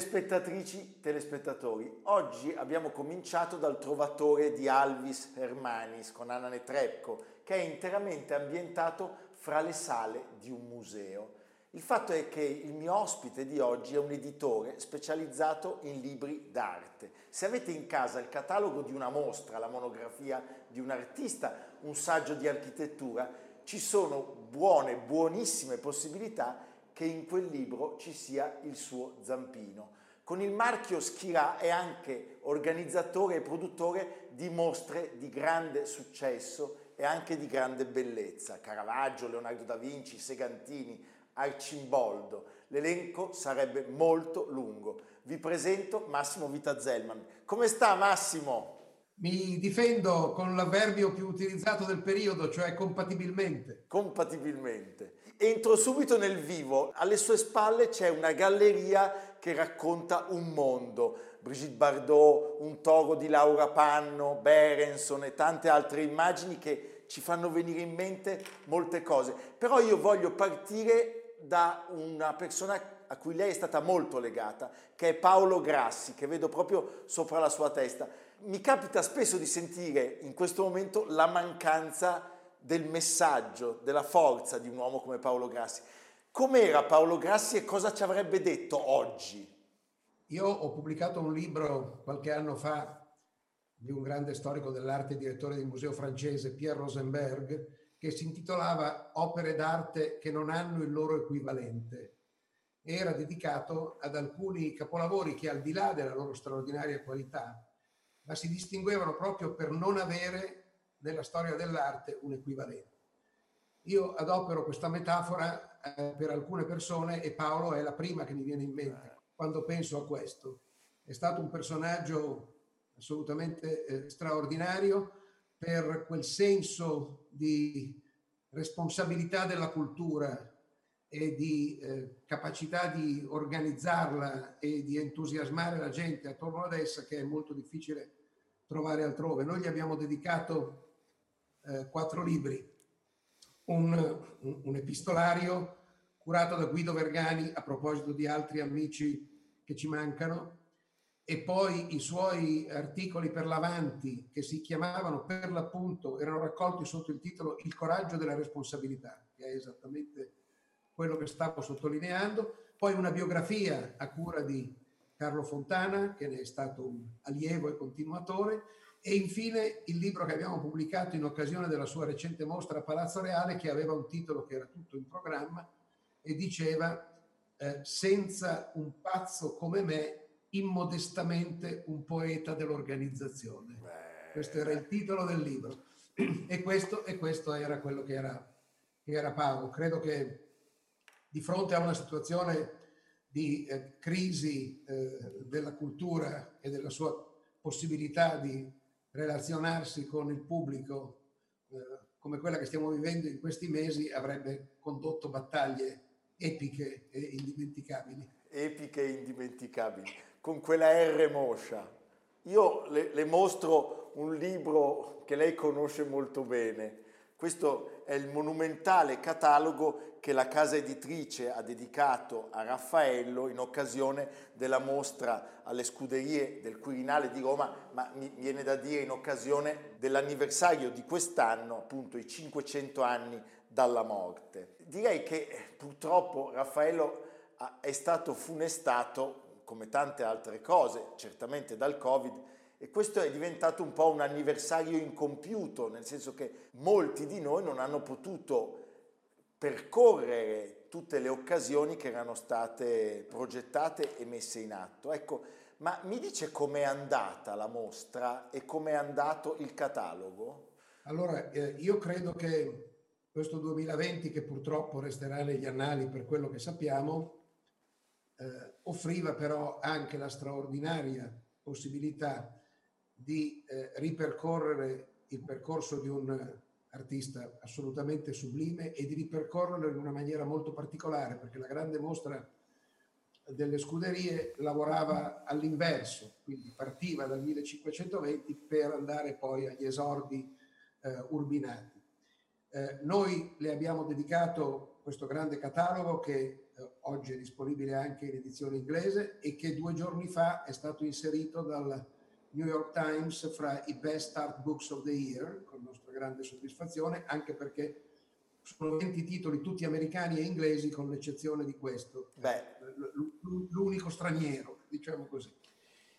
Telespettatrici, telespettatori, oggi abbiamo cominciato dal Trovatore di Alvis Hermanis con Anna Netrebko, che è interamente ambientato fra le sale di un museo. Il fatto è che il mio ospite di oggi è un editore specializzato in libri d'arte. Se avete in casa il catalogo di una mostra, la monografia di un artista, un saggio di architettura, ci sono buone, buonissime possibilità che in quel libro ci sia il suo zampino. Con il marchio Schirà è anche organizzatore e produttore di mostre di grande successo e anche di grande bellezza. Caravaggio, Leonardo da Vinci, Segantini, Arcimboldo. L'elenco sarebbe molto lungo. Vi presento Massimo Vita Zellman. Come sta Massimo? Mi difendo con l'avverbio più utilizzato del periodo, cioè compatibilmente. Compatibilmente. Entro subito nel vivo. Alle sue spalle c'è una galleria che racconta un mondo. Brigitte Bardot, un toro di Laura Panno, Berenson e tante altre immagini che ci fanno venire in mente molte cose. Però io voglio partire da una persona a cui lei è stata molto legata, che è Paolo Grassi, che vedo proprio sopra la sua testa. Mi capita spesso di sentire in questo momento la mancanza del messaggio, della forza di un uomo come Paolo Grassi. Com'era Paolo Grassi e cosa ci avrebbe detto oggi? Io ho pubblicato un libro qualche anno fa di un grande storico dell'arte e direttore del museo francese, Pierre Rosenberg, che si intitolava Opere d'arte che non hanno il loro equivalente. Era dedicato ad alcuni capolavori che al di là della loro straordinaria qualità, ma si distinguevano proprio per non avere nella storia dell'arte un equivalente. Io adopero questa metafora eh, per alcune persone e Paolo è la prima che mi viene in mente quando penso a questo. È stato un personaggio assolutamente eh, straordinario per quel senso di responsabilità della cultura e di eh, capacità di organizzarla e di entusiasmare la gente attorno ad essa che è molto difficile trovare altrove. Noi gli abbiamo dedicato eh, quattro libri, un, un, un, epistolario curato da Guido Vergani a proposito di altri amici che ci mancano e poi i suoi articoli per l'avanti che si chiamavano per l'appunto, erano raccolti sotto il titolo Il coraggio della responsabilità, che è esattamente quello che stavo sottolineando, poi una biografia a cura di Carlo Fontana, che ne è stato un allievo e continuatore, e infine il libro che abbiamo pubblicato in occasione della sua recente mostra a Palazzo Reale, che aveva un titolo che era tutto in programma e diceva eh, Senza un pazzo come me, immodestamente un poeta dell'organizzazione. Beh, questo era il titolo del libro. E questo, e questo era quello che era, che era Paolo. Credo che di fronte a una situazione di eh, crisi eh, della cultura e della sua possibilità di relazionarsi con il pubblico eh, come quella che stiamo vivendo in questi mesi avrebbe condotto battaglie epiche e indimenticabili. Epiche e indimenticabili, con quella R moscia. Io le, le mostro un libro che lei conosce molto bene. Questo è il monumentale catalogo che la casa editrice ha dedicato a Raffaello in occasione della mostra alle scuderie del Quirinale di Roma, ma mi viene da dire in occasione dell'anniversario di quest'anno, appunto i 500 anni dalla morte. Direi che purtroppo Raffaello è stato funestato come tante altre cose, certamente dal Covid, e questo è diventato un po' un anniversario incompiuto, nel senso che molti di noi non hanno potuto percorrere tutte le occasioni che erano state progettate e messe in atto. Ecco, ma mi dice com'è andata la mostra e com'è andato il catalogo? Allora, eh, io credo che questo 2020, che purtroppo resterà negli annali per quello che sappiamo, eh, offriva però anche la straordinaria possibilità di eh, ripercorrere il percorso di un artista assolutamente sublime e di ripercorrerlo in una maniera molto particolare, perché la grande mostra delle scuderie lavorava all'inverso, quindi partiva dal 1520 per andare poi agli esordi eh, urbinati. Eh, noi le abbiamo dedicato questo grande catalogo che eh, oggi è disponibile anche in edizione inglese e che due giorni fa è stato inserito dal New York Times fra i Best Art Books of the Year, con nostra grande soddisfazione, anche perché sono 20 titoli tutti americani e inglesi con l'eccezione di questo, Beh. l'unico straniero, diciamo così.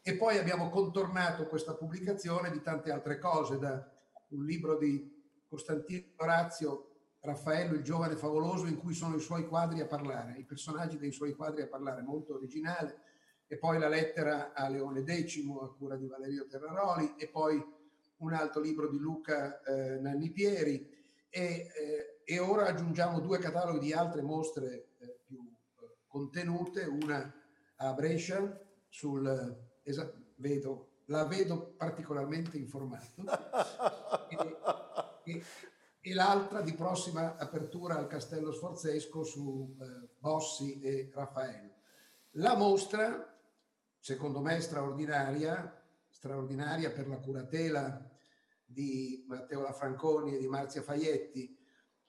E poi abbiamo contornato questa pubblicazione di tante altre cose, da un libro di Costantino Orazio, Raffaello il giovane favoloso, in cui sono i suoi quadri a parlare, i personaggi dei suoi quadri a parlare, molto originale, e poi la lettera a Leone X a cura di Valerio Terraroli e poi un altro libro di Luca eh, Nanni Pieri e, eh, e, ora aggiungiamo due cataloghi di altre mostre eh, più eh, contenute, una a Brescia sul esa, vedo, la vedo particolarmente informato. E, e, e, l'altra di prossima apertura al Castello Sforzesco su eh, Bossi e Raffaello. La mostra secondo me straordinaria, straordinaria per la curatela di Matteo Lafranconi e di Marzia Faietti,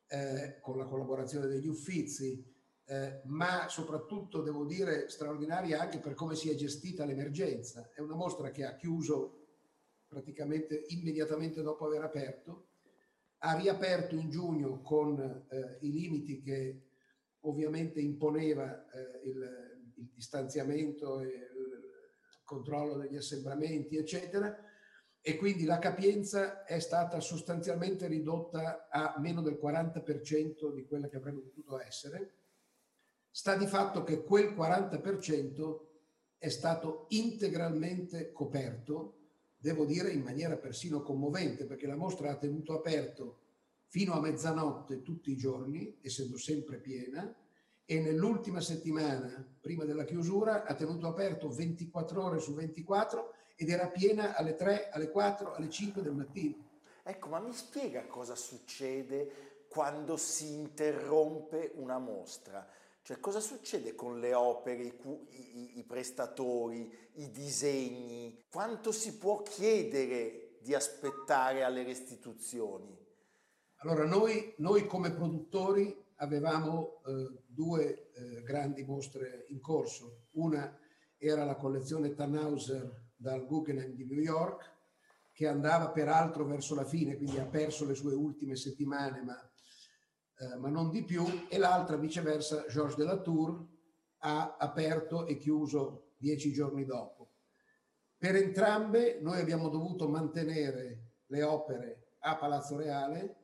eh, con la collaborazione degli Uffizi, eh, ma soprattutto devo dire straordinaria anche per come si è gestita l'emergenza. È una mostra che ha chiuso praticamente immediatamente dopo aver aperto, ha riaperto in giugno con eh, i limiti che ovviamente imponeva eh, il, il distanziamento e controllo degli assembramenti, eccetera, e quindi la capienza è stata sostanzialmente ridotta a meno del 40% di quella che avrebbe potuto essere. Sta di fatto che quel 40% è stato integralmente coperto, devo dire in maniera persino commovente, perché la mostra ha tenuto aperto fino a mezzanotte tutti i giorni, essendo sempre piena, e nell'ultima settimana, prima della chiusura, ha tenuto aperto 24 ore su 24 ed era piena alle 3, alle 4, alle 5 del mattino. Ecco, ma mi spiega cosa succede quando si interrompe una mostra? Cioè, cosa succede con le opere, i, i, i prestatori, i disegni? Quanto si può chiedere di aspettare alle restituzioni? Allora, noi, noi come produttori avevamo eh, due eh, grandi mostre in corso. Una era la collezione Tannhauser dal Guggenheim di New York, che andava peraltro verso la fine, quindi ha perso le sue ultime settimane, ma, eh, ma non di più, e l'altra viceversa, Georges de la Tour, ha aperto e chiuso dieci giorni dopo. Per entrambe noi abbiamo dovuto mantenere le opere a Palazzo Reale,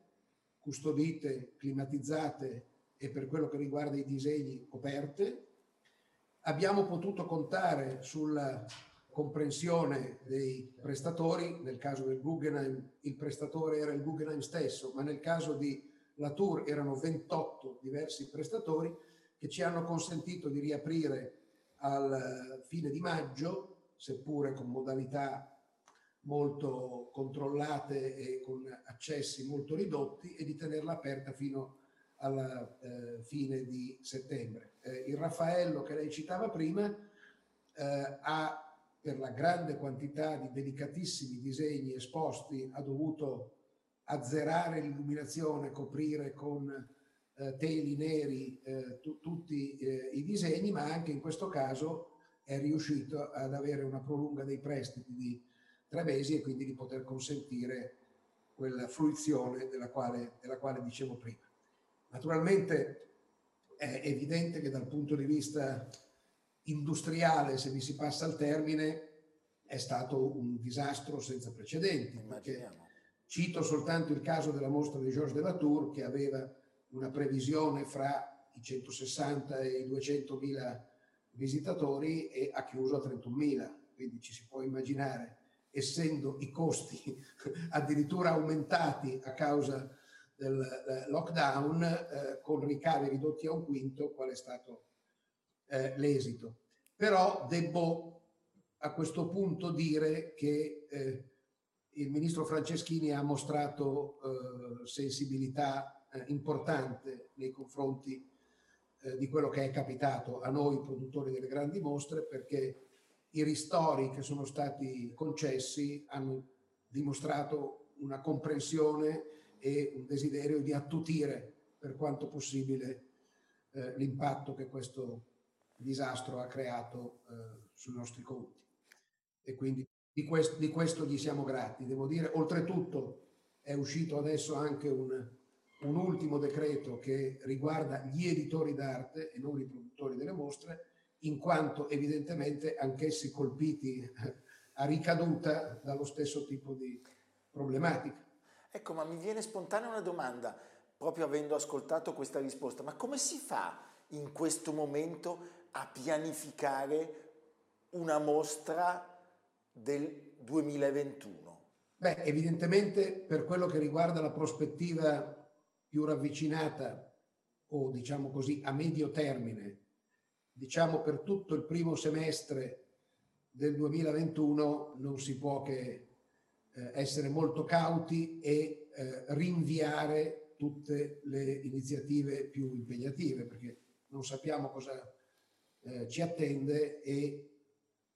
custodite, climatizzate e per quello che riguarda i disegni coperte. Abbiamo potuto contare sulla comprensione dei prestatori, nel caso del Guggenheim il prestatore era il Guggenheim stesso, ma nel caso di Latour erano 28 diversi prestatori che ci hanno consentito di riaprire al fine di maggio, seppure con modalità molto controllate e con accessi molto ridotti, e di tenerla aperta fino alla eh, fine di settembre. Eh, il Raffaello che lei citava prima eh, ha per la grande quantità di delicatissimi disegni esposti ha dovuto azzerare l'illuminazione, coprire con eh, teli neri eh, tu, tutti i disegni, ma anche in questo caso è riuscito ad avere una prolunga dei prestiti di tre mesi e quindi di poter consentire quella fruizione della quale, della quale dicevo prima. Naturalmente è evidente che dal punto di vista industriale, se vi si passa il termine, è stato un disastro senza precedenti. Cito soltanto il caso della mostra di Georges de Latour che aveva una previsione fra i 160 e i 200 mila visitatori e ha chiuso a 31 mila. Quindi ci si può immaginare, essendo i costi addirittura aumentati a causa del eh, lockdown, eh, con ricavi ridotti a un quinto, qual è stato eh, l'esito. Però devo a questo punto dire che eh, il ministro Franceschini ha mostrato eh, sensibilità eh, importante nei confronti di quello che è capitato a noi produttori delle grandi mostre perché i ristori che sono stati concessi hanno dimostrato una comprensione e un desiderio di attutire per quanto possibile eh, l'impatto che questo disastro ha creato eh, sui nostri conti. E quindi di questo, di questo, gli siamo grati. Devo dire, oltretutto è uscito adesso anche un, un ultimo decreto che riguarda gli editori d'arte e non i produttori delle mostre, in quanto evidentemente anch'essi colpiti a ricaduta dallo stesso tipo di problematica. Ecco, ma mi viene spontanea una domanda, proprio avendo ascoltato questa risposta, ma come si fa in questo momento a pianificare una mostra del 2021? Beh, evidentemente per quello che riguarda la prospettiva più ravvicinata o diciamo così a medio termine, diciamo per tutto il primo semestre del 2021 non si può che eh, essere molto cauti e eh, rinviare tutte le iniziative più impegnative perché non sappiamo cosa eh, ci attende e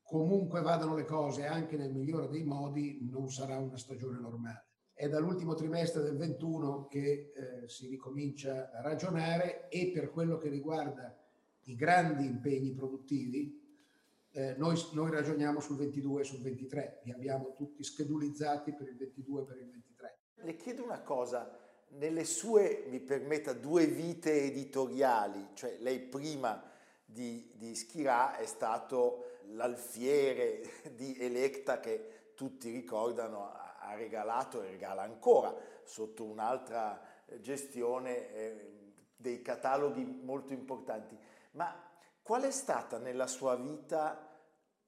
comunque vadano le cose anche nel migliore dei modi non sarà una stagione normale. È dall'ultimo trimestre del 21 che eh, si ricomincia a ragionare e per quello che riguarda i grandi impegni produttivi, eh, noi, noi, ragioniamo sul 22 e sul 23, li abbiamo tutti schedulizzati per il 22 e per il 23. Le chiedo una cosa, nelle sue, mi permetta, due vite editoriali, cioè lei prima di, di Schirà è stato l'alfiere di Electa che tutti ricordano ha regalato e regala ancora sotto un'altra gestione eh, dei cataloghi molto importanti. Ma qual è stata nella sua vita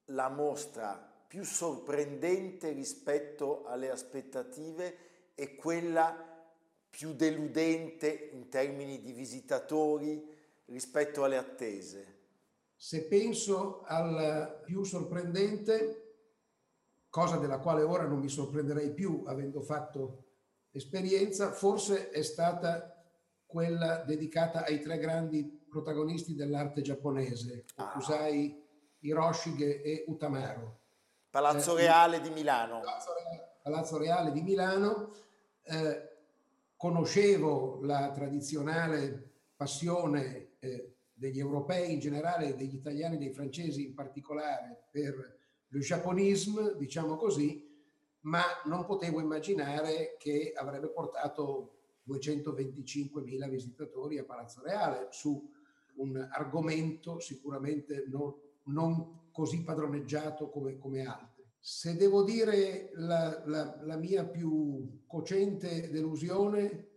la mostra più sorprendente rispetto alle aspettative e quella più deludente in termini di visitatori rispetto alle attese? Se penso al più sorprendente, cosa della quale ora non mi sorprenderei più avendo fatto esperienza, forse è stata quella dedicata ai tre grandi protagonisti dell'arte giapponese, ah. Kusai, Hiroshige e Utamaro. Palazzo eh, Reale di Milano. Palazzo Reale, Palazzo Reale di Milano. Eh, conoscevo la tradizionale passione eh, degli europei in generale, degli italiani, dei francesi in particolare, per il japonismo, diciamo così, ma non potevo immaginare che avrebbe portato 225.000 visitatori a Palazzo Reale su un argomento sicuramente non, non così padroneggiato come, come, altri. Se devo dire la, la, la mia più cocente delusione,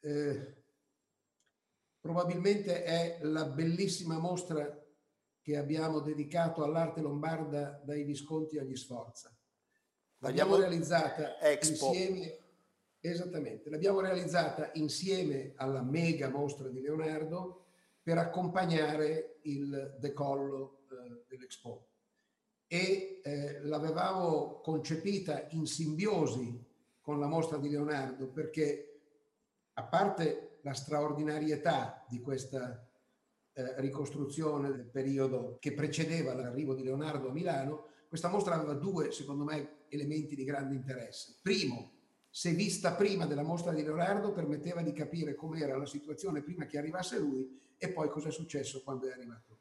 eh, probabilmente è la bellissima mostra che abbiamo dedicato all'arte lombarda dai Visconti agli Sforza. L'abbiamo realizzata Expo. insieme, esattamente, l'abbiamo realizzata insieme alla mega mostra di Leonardo per accompagnare il decollo eh, dell'Expo. E eh, l'avevamo concepita in simbiosi con la mostra di Leonardo perché a parte la straordinarietà di questa eh, ricostruzione del periodo che precedeva l'arrivo di Leonardo a Milano, questa mostra aveva due, secondo me, elementi di grande interesse. Primo, se vista prima della mostra di Leonardo, permetteva di capire com'era la situazione prima che arrivasse lui e poi cosa è successo quando è arrivato.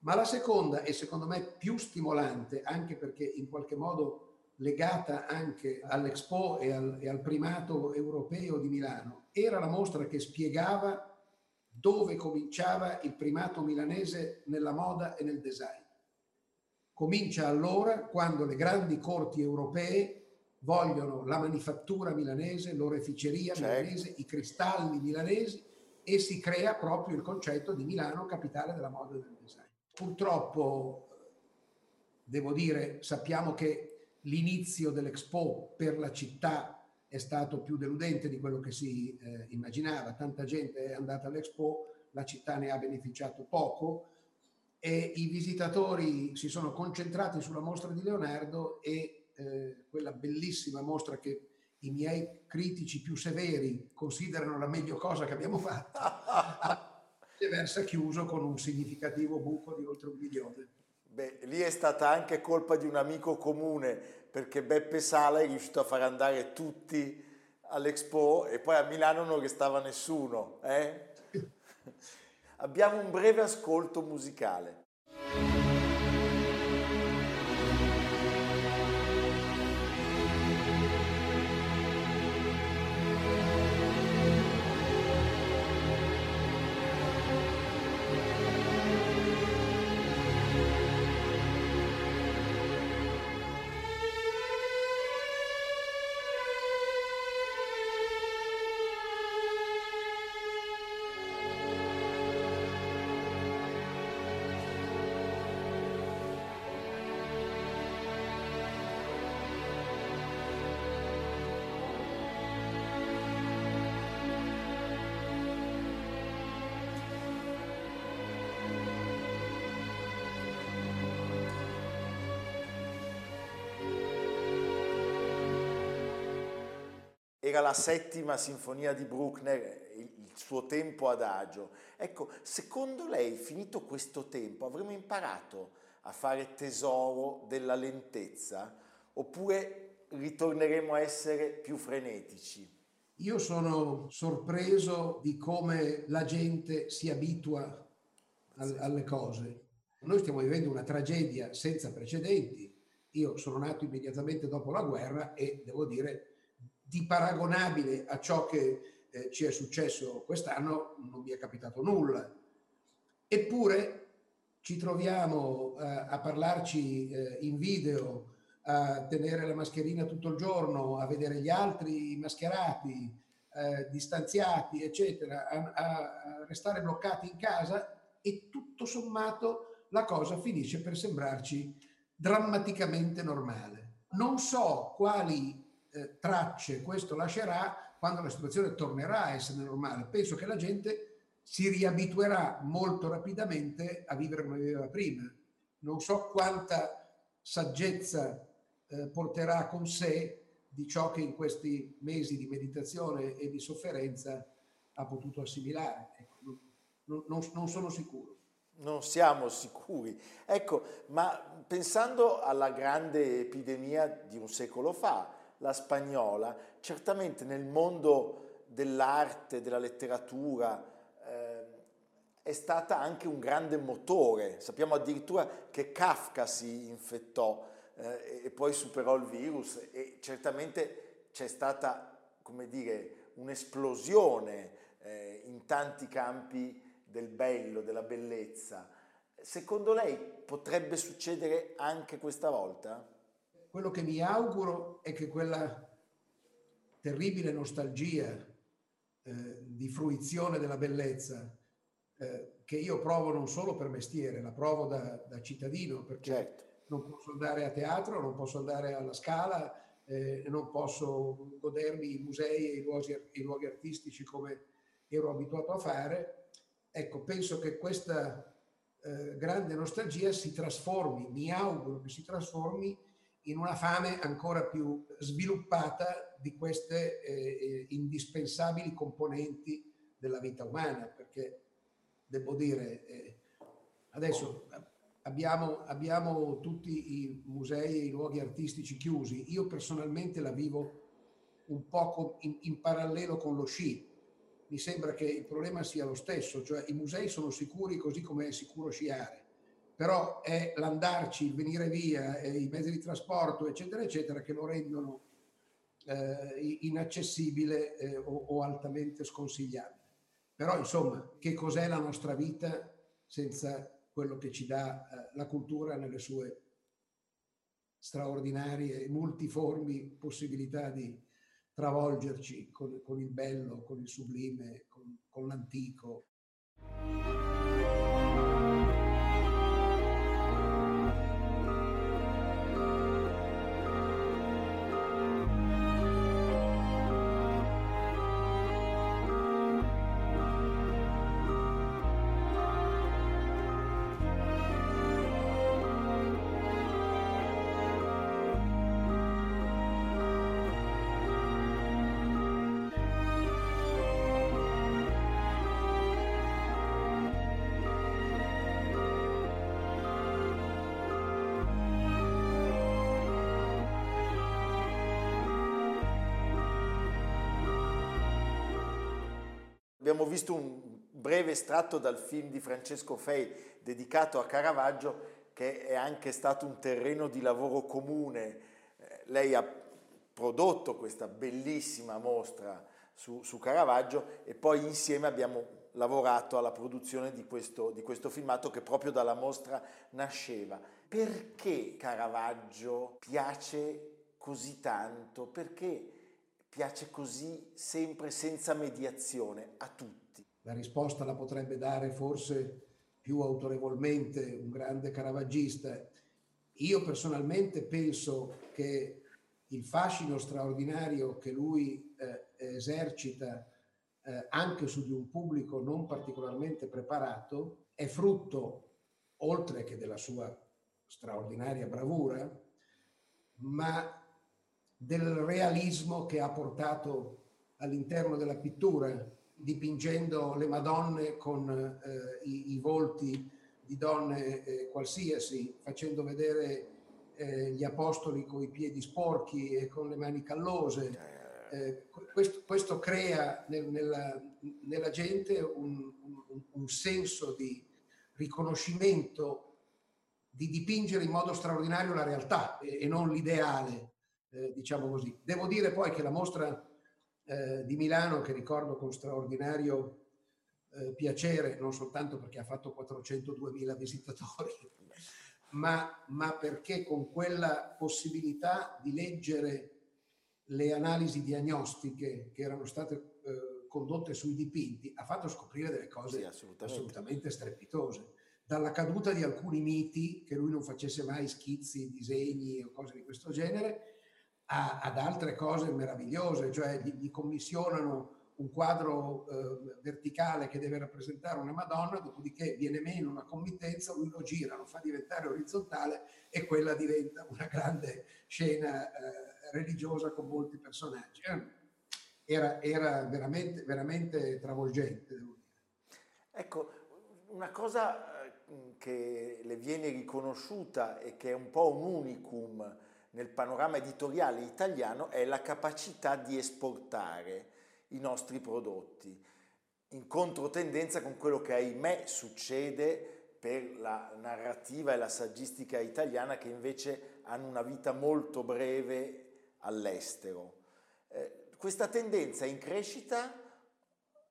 Ma la seconda, e secondo me più stimolante, anche perché in qualche modo legata anche all'Expo e al, e al primato europeo di Milano, era la mostra che spiegava dove cominciava il primato milanese nella moda e nel design. Comincia allora quando le grandi corti europee vogliono la manifattura milanese, l'oreficeria certo. milanese, i cristalli milanesi e si crea proprio il concetto di Milano capitale della moda e del design. Purtroppo, devo dire, sappiamo che l'inizio dell'Expo per la città è stato più deludente di quello che si eh, immaginava. Tanta gente è andata all'Expo, la città ne ha beneficiato poco e i visitatori si sono concentrati sulla mostra di Leonardo e eh, quella bellissima mostra che i miei critici più severi considerano la meglio cosa che abbiamo fatto, viceversa chiuso con un significativo buco di oltre un milione. Beh, lì è stata anche colpa di un amico comune perché Beppe Sala è riuscito a far andare tutti all'Expo e poi a Milano non restava nessuno. Eh? Abbiamo un breve ascolto musicale. Era la settima sinfonia di Bruckner, il suo tempo adagio. Ecco, secondo lei, finito questo tempo, avremo imparato a fare tesoro della lentezza oppure ritorneremo a essere più frenetici? Io sono sorpreso di come la gente si abitua alle cose. Noi stiamo vivendo una tragedia senza precedenti. Io sono nato immediatamente dopo la guerra e devo dire di paragonabile a ciò che eh, ci è successo quest'anno non mi è capitato nulla. Eppure ci troviamo eh, a parlarci eh, in video, a tenere la mascherina tutto il giorno, a vedere gli altri mascherati, eh, distanziati, eccetera, a, a restare bloccati in casa e tutto sommato la cosa finisce per sembrarci drammaticamente normale. Non so quali eh, tracce questo lascerà quando la situazione tornerà a essere normale. Penso che la gente si riabituerà molto rapidamente a vivere come viveva prima. Non so quanta saggezza eh, porterà con sé di ciò che in questi mesi di meditazione e di sofferenza ha potuto assimilare. Ecco, non, non, non sono sicuro. Non siamo sicuri. Ecco, ma pensando alla grande epidemia di un secolo fa, la spagnola, certamente nel mondo dell'arte, della letteratura, eh, è stata anche un grande motore. Sappiamo addirittura che Kafka si infettò eh, e poi superò il virus e certamente c'è stata, come dire, un'esplosione eh, in tanti campi del bello, della bellezza. Secondo lei potrebbe succedere anche questa volta? Quello che mi auguro è che quella terribile nostalgia eh, di fruizione della bellezza eh, che io provo non solo per mestiere, la provo da, da cittadino, perché certo. non posso andare a teatro, non posso andare alla scala, eh, non posso godermi i musei e i luoghi, i luoghi artistici come ero abituato a fare. Ecco, penso che questa eh, grande nostalgia si trasformi, mi auguro che si trasformi in una fame ancora più sviluppata di queste eh, eh, indispensabili componenti della vita umana, perché devo dire, eh, adesso abbiamo, abbiamo tutti i musei e i luoghi artistici chiusi, io personalmente la vivo un po' in, in parallelo con lo sci, mi sembra che il problema sia lo stesso, cioè i musei sono sicuri così come è sicuro sciare però è l'andarci, il venire via, i mezzi di trasporto, eccetera, eccetera, che lo rendono eh, inaccessibile eh, o, o, altamente sconsigliabile. Però insomma, che cos'è la nostra vita senza quello che ci dà eh, la cultura nelle sue straordinarie, multiformi possibilità di travolgerci con, con il bello, con il sublime, con, con l'antico. Abbiamo visto un breve estratto dal film di Francesco Fei dedicato a Caravaggio che è anche stato un terreno di lavoro comune. Eh, lei ha prodotto questa bellissima mostra su, su, Caravaggio e poi insieme abbiamo lavorato alla produzione di questo, di questo filmato che proprio dalla mostra nasceva. Perché Caravaggio piace così tanto? Perché piace così sempre senza mediazione a tutti? La risposta la potrebbe dare forse più autorevolmente un grande caravaggista. Io personalmente penso che il fascino straordinario che lui eh, esercita eh, anche su di un pubblico non particolarmente preparato è frutto, oltre che della sua straordinaria bravura, ma del realismo che ha portato all'interno della pittura, dipingendo le Madonne con eh, i, i, volti di donne eh, qualsiasi, facendo vedere eh, gli apostoli con i piedi sporchi e con le mani callose. Eh, questo, questo, crea nel, nella, nella, gente un, un, un senso di riconoscimento di dipingere in modo straordinario la realtà e non l'ideale eh, diciamo così. Devo dire poi che la mostra eh, di Milano, che ricordo con straordinario eh, piacere, non soltanto perché ha fatto 402.000 visitatori, ma, ma perché con quella possibilità di leggere le analisi diagnostiche che erano state eh, condotte sui dipinti ha fatto scoprire delle cose sì, assolutamente. assolutamente. strepitose. Dalla caduta di alcuni miti, che lui non facesse mai schizzi, disegni o cose di questo genere, a, ad altre cose meravigliose, cioè gli, gli commissionano un quadro eh, verticale che deve rappresentare una Madonna, dopodiché viene meno una committenza, lui lo gira, lo fa diventare orizzontale e quella diventa una grande scena eh, religiosa con molti personaggi. Eh, era, era veramente, veramente travolgente, devo dire. Ecco, una cosa eh, che le viene riconosciuta e che è un po' un unicum nel panorama editoriale italiano è la capacità di esportare i nostri prodotti, in controtendenza con quello che ahimè succede per la narrativa e la saggistica italiana che invece hanno una vita molto breve all'estero. Eh, questa tendenza è in crescita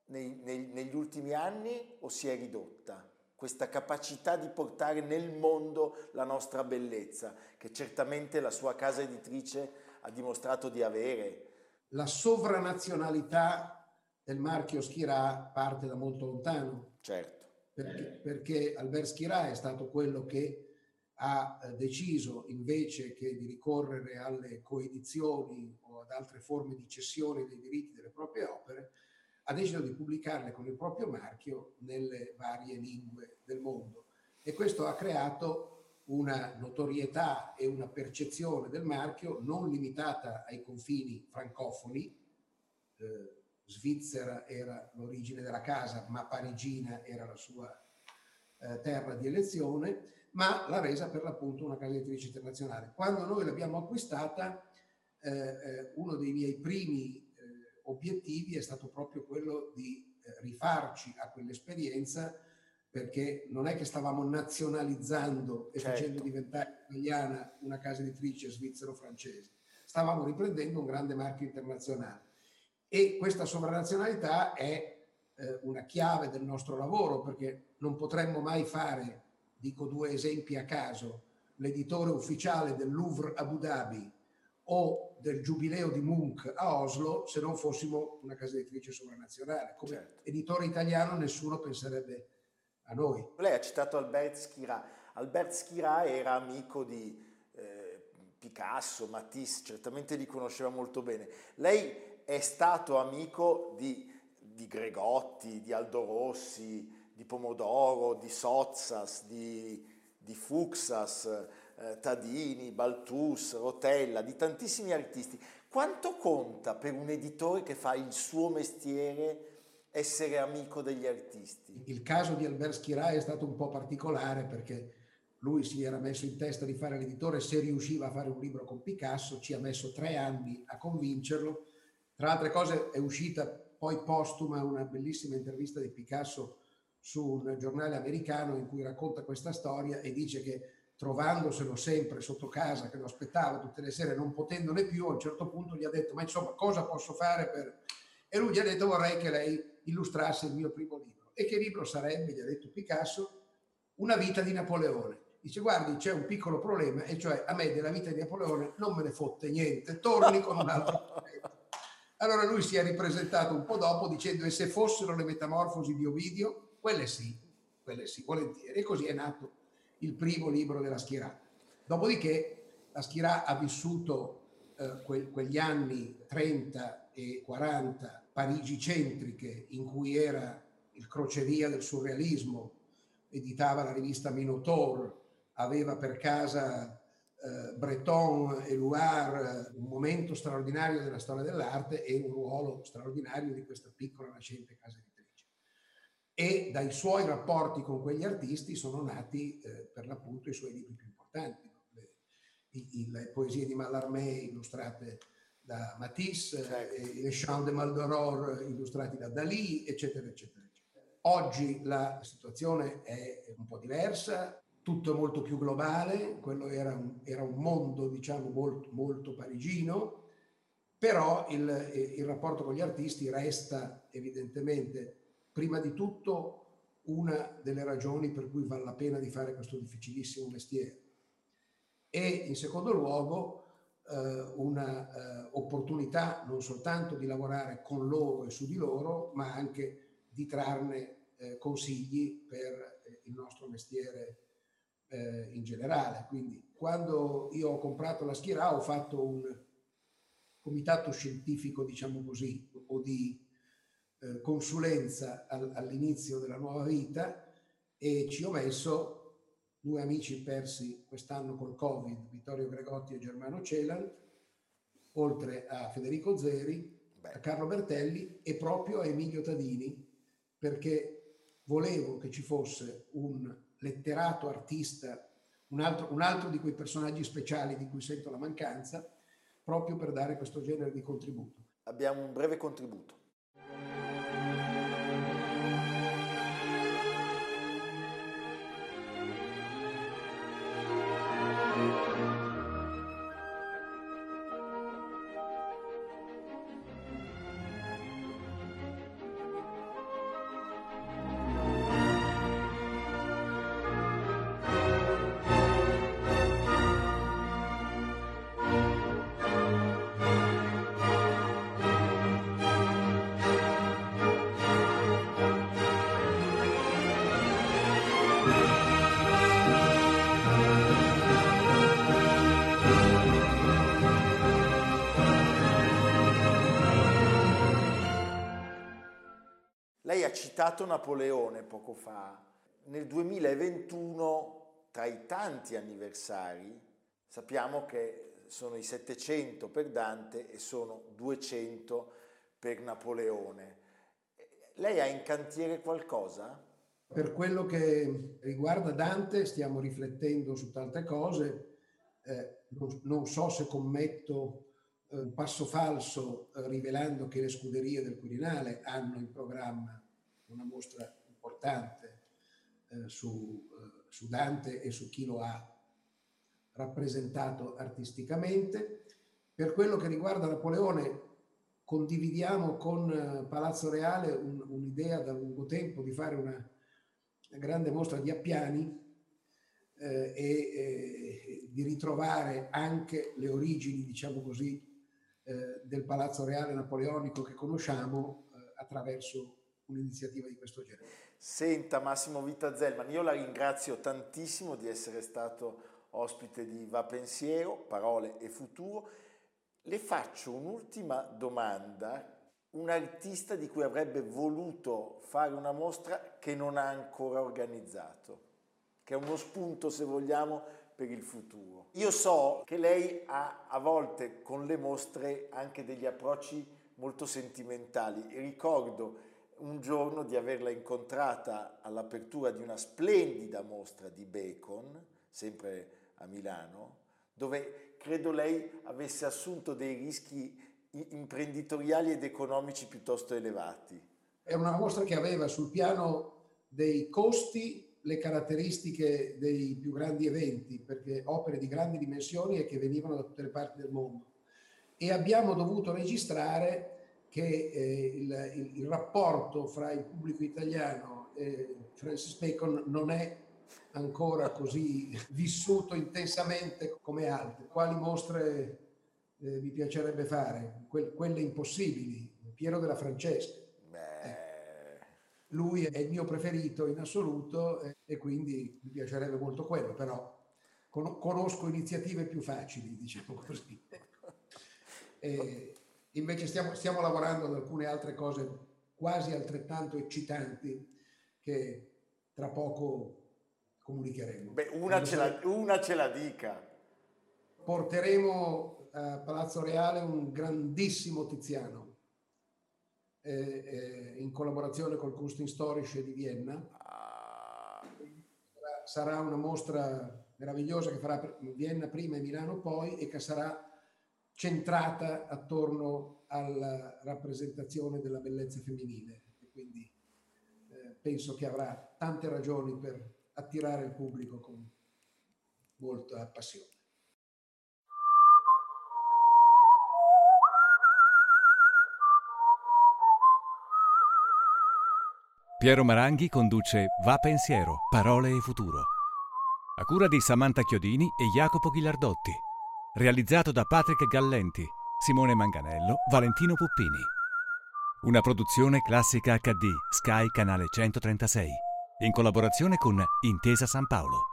nei, nei, negli ultimi anni o si è ridotta? Questa capacità di portare nel mondo la nostra bellezza, che certamente la sua casa editrice ha dimostrato di avere. La sovranazionalità del marchio Schirà parte da molto lontano. Certo. Perché, perché Albert Schirà è stato quello che ha eh, deciso invece che di ricorrere alle coedizioni o ad altre forme di cessione dei diritti delle proprie opere, ha deciso di pubblicarle con il proprio marchio nelle varie lingue del mondo e questo ha creato una notorietà e una percezione del marchio non limitata ai confini francofoni, eh, Svizzera era l'origine della casa, ma parigina era la sua eh, terra di elezione, ma l'ha resa per l'appunto una casa editrice internazionale. Quando noi l'abbiamo acquistata, eh, eh uno dei miei primi obiettivi è stato proprio quello di eh, rifarci a quell'esperienza perché non è che stavamo nazionalizzando e certo. facendo diventare italiana una casa editrice svizzero-francese, stavamo riprendendo un grande marchio internazionale. E questa sovranazionalità è eh, una chiave del nostro lavoro, perché non potremmo mai fare, dico due esempi a caso, l'editore ufficiale del Louvre Abu Dhabi o del Giubileo di Munch a Oslo se non fossimo una casa editrice sovranazionale. Come certo. editore italiano nessuno penserebbe a noi. Lei ha citato Albert Schirà. Albert Schirà era amico di eh, Picasso, Matisse, certamente li conosceva molto bene. Lei è stato amico di, di Gregotti, di Aldo Rossi, di Pomodoro, di Sozzas, di, di Fuxas, eh, Tadini, Baltus, Rotella, di tantissimi artisti. Quanto conta per un editore che fa il suo mestiere essere amico degli artisti? Il caso di Albert Schirà è stato un po' particolare perché lui si era messo in testa di fare l'editore se riusciva a fare un libro con Picasso, ci ha messo tre anni a convincerlo. Tra altre cose è uscita poi postuma una bellissima intervista di Picasso su un giornale americano in cui racconta questa storia e dice che trovandoselo sempre sotto casa, che lo aspettava tutte le sere, non potendone più, a un certo punto gli ha detto, ma insomma, cosa posso fare per... E lui gli ha detto, vorrei che lei illustrasse il mio primo libro. E che libro sarebbe, gli ha detto Picasso, Una vita di Napoleone. Dice, guardi, c'è un piccolo problema, e cioè a me della vita di Napoleone non me ne fotte niente, torni con un altro problema. Allora lui si è ripresentato un po' dopo dicendo, e se fossero le metamorfosi di Ovidio? Quelle sì, quelle sì, volentieri. E così è nato il primo libro della Schirà. Dopodiché la Schirà ha vissuto eh, que- quegli anni 30 e 40 Parigi centriche in cui era il crocevia del surrealismo, editava la rivista Minotaur, aveva per casa eh, Breton e Loire, un momento straordinario della storia dell'arte e un ruolo straordinario di questa piccola nascente casa di e dai suoi rapporti con quegli artisti sono nati eh, per l'appunto i suoi libri più importanti, le, i, le, poesie di Mallarmé illustrate da Matisse, certo. eh, le Chants de Maldoror illustrati da Dalì, eccetera, eccetera, eccetera. Oggi la situazione è un po' diversa, tutto è molto più globale, quello era un, era un mondo diciamo molto, molto parigino, però il, il rapporto con gli artisti resta evidentemente prima di tutto una delle ragioni per cui vale la pena di fare questo difficilissimo mestiere e in secondo luogo eh, una eh, opportunità non soltanto di lavorare con loro e su di loro, ma anche di trarne eh, consigli per eh, il nostro mestiere eh, in generale. Quindi quando io ho comprato la Schira ho fatto un comitato scientifico, diciamo così, o di eh, consulenza al, all'inizio della nuova vita e ci ho messo due amici persi quest'anno col Covid, Vittorio Gregotti e Germano Celan, oltre a Federico Zeri, a Carlo Bertelli e proprio a Emilio Tadini, perché volevo che ci fosse un letterato artista, un altro, un altro di quei personaggi speciali di cui sento la mancanza, proprio per dare questo genere di contributo. Abbiamo un breve contributo. Citato Napoleone poco fa. Nel 2021, tra i tanti anniversari, sappiamo che sono i 700 per Dante e sono 200 per Napoleone. Lei ha in cantiere qualcosa? Per quello che riguarda Dante stiamo riflettendo su tante cose. Eh, non, so se commetto eh, un passo falso eh, rivelando che le scuderie del Quirinale hanno in programma una mostra importante eh, su, eh, su Dante e su chi lo ha rappresentato artisticamente. Per quello che riguarda Napoleone, condividiamo con Palazzo Reale un, un'idea da lungo tempo di fare una, una grande mostra di appiani eh, e eh, di ritrovare anche le origini, diciamo così, eh, del Palazzo Reale Napoleonico che conosciamo eh, attraverso un'iniziativa di questo genere. Senta Massimo Vita Zellman, io la ringrazio tantissimo di essere stato ospite di Va Pensiero, Parole e Futuro. Le faccio un'ultima domanda, un artista di cui avrebbe voluto fare una mostra che non ha ancora organizzato, che è uno spunto, se vogliamo, per il futuro. Io so che lei ha a volte con le mostre anche degli approcci molto sentimentali. Ricordo un giorno di averla incontrata all'apertura di una splendida mostra di Bacon, sempre a Milano, dove credo lei avesse assunto dei rischi imprenditoriali ed economici piuttosto elevati. È una mostra che aveva sul piano dei costi le caratteristiche dei più grandi eventi, perché opere di grandi dimensioni e che venivano da tutte le parti del mondo. E abbiamo dovuto registrare che eh, il, il, il, rapporto fra il pubblico italiano e Francis Bacon non è ancora così vissuto intensamente come altre. Quali mostre eh, mi piacerebbe fare? Que- quelle impossibili, Piero della Francesca. Eh, lui è il mio preferito in assoluto eh, e quindi mi piacerebbe molto quello, però con- conosco iniziative più facili, diciamo così. E invece stiamo, stiamo lavorando ad alcune altre cose quasi altrettanto eccitanti che tra poco comunicheremo. Beh, una ce, la, una ce la dica. Porteremo a Palazzo Reale un grandissimo Tiziano eh, eh, in collaborazione col Kunsthistorische di Vienna. Ah. Sarà una mostra meravigliosa che farà Vienna prima e Milano poi e che sarà centrata attorno alla rappresentazione della bellezza femminile. E quindi eh, penso che avrà tante ragioni per attirare il pubblico con molta passione. Piero Maranghi conduce Va Pensiero, Parole e Futuro. A cura di Samantha Chiodini e Jacopo Ghilardotti. Realizzato da Patrick Gallenti, Simone Manganello, Valentino Puppini. Una produzione classica HD, Sky Canale 136 in collaborazione con Intesa San Paolo.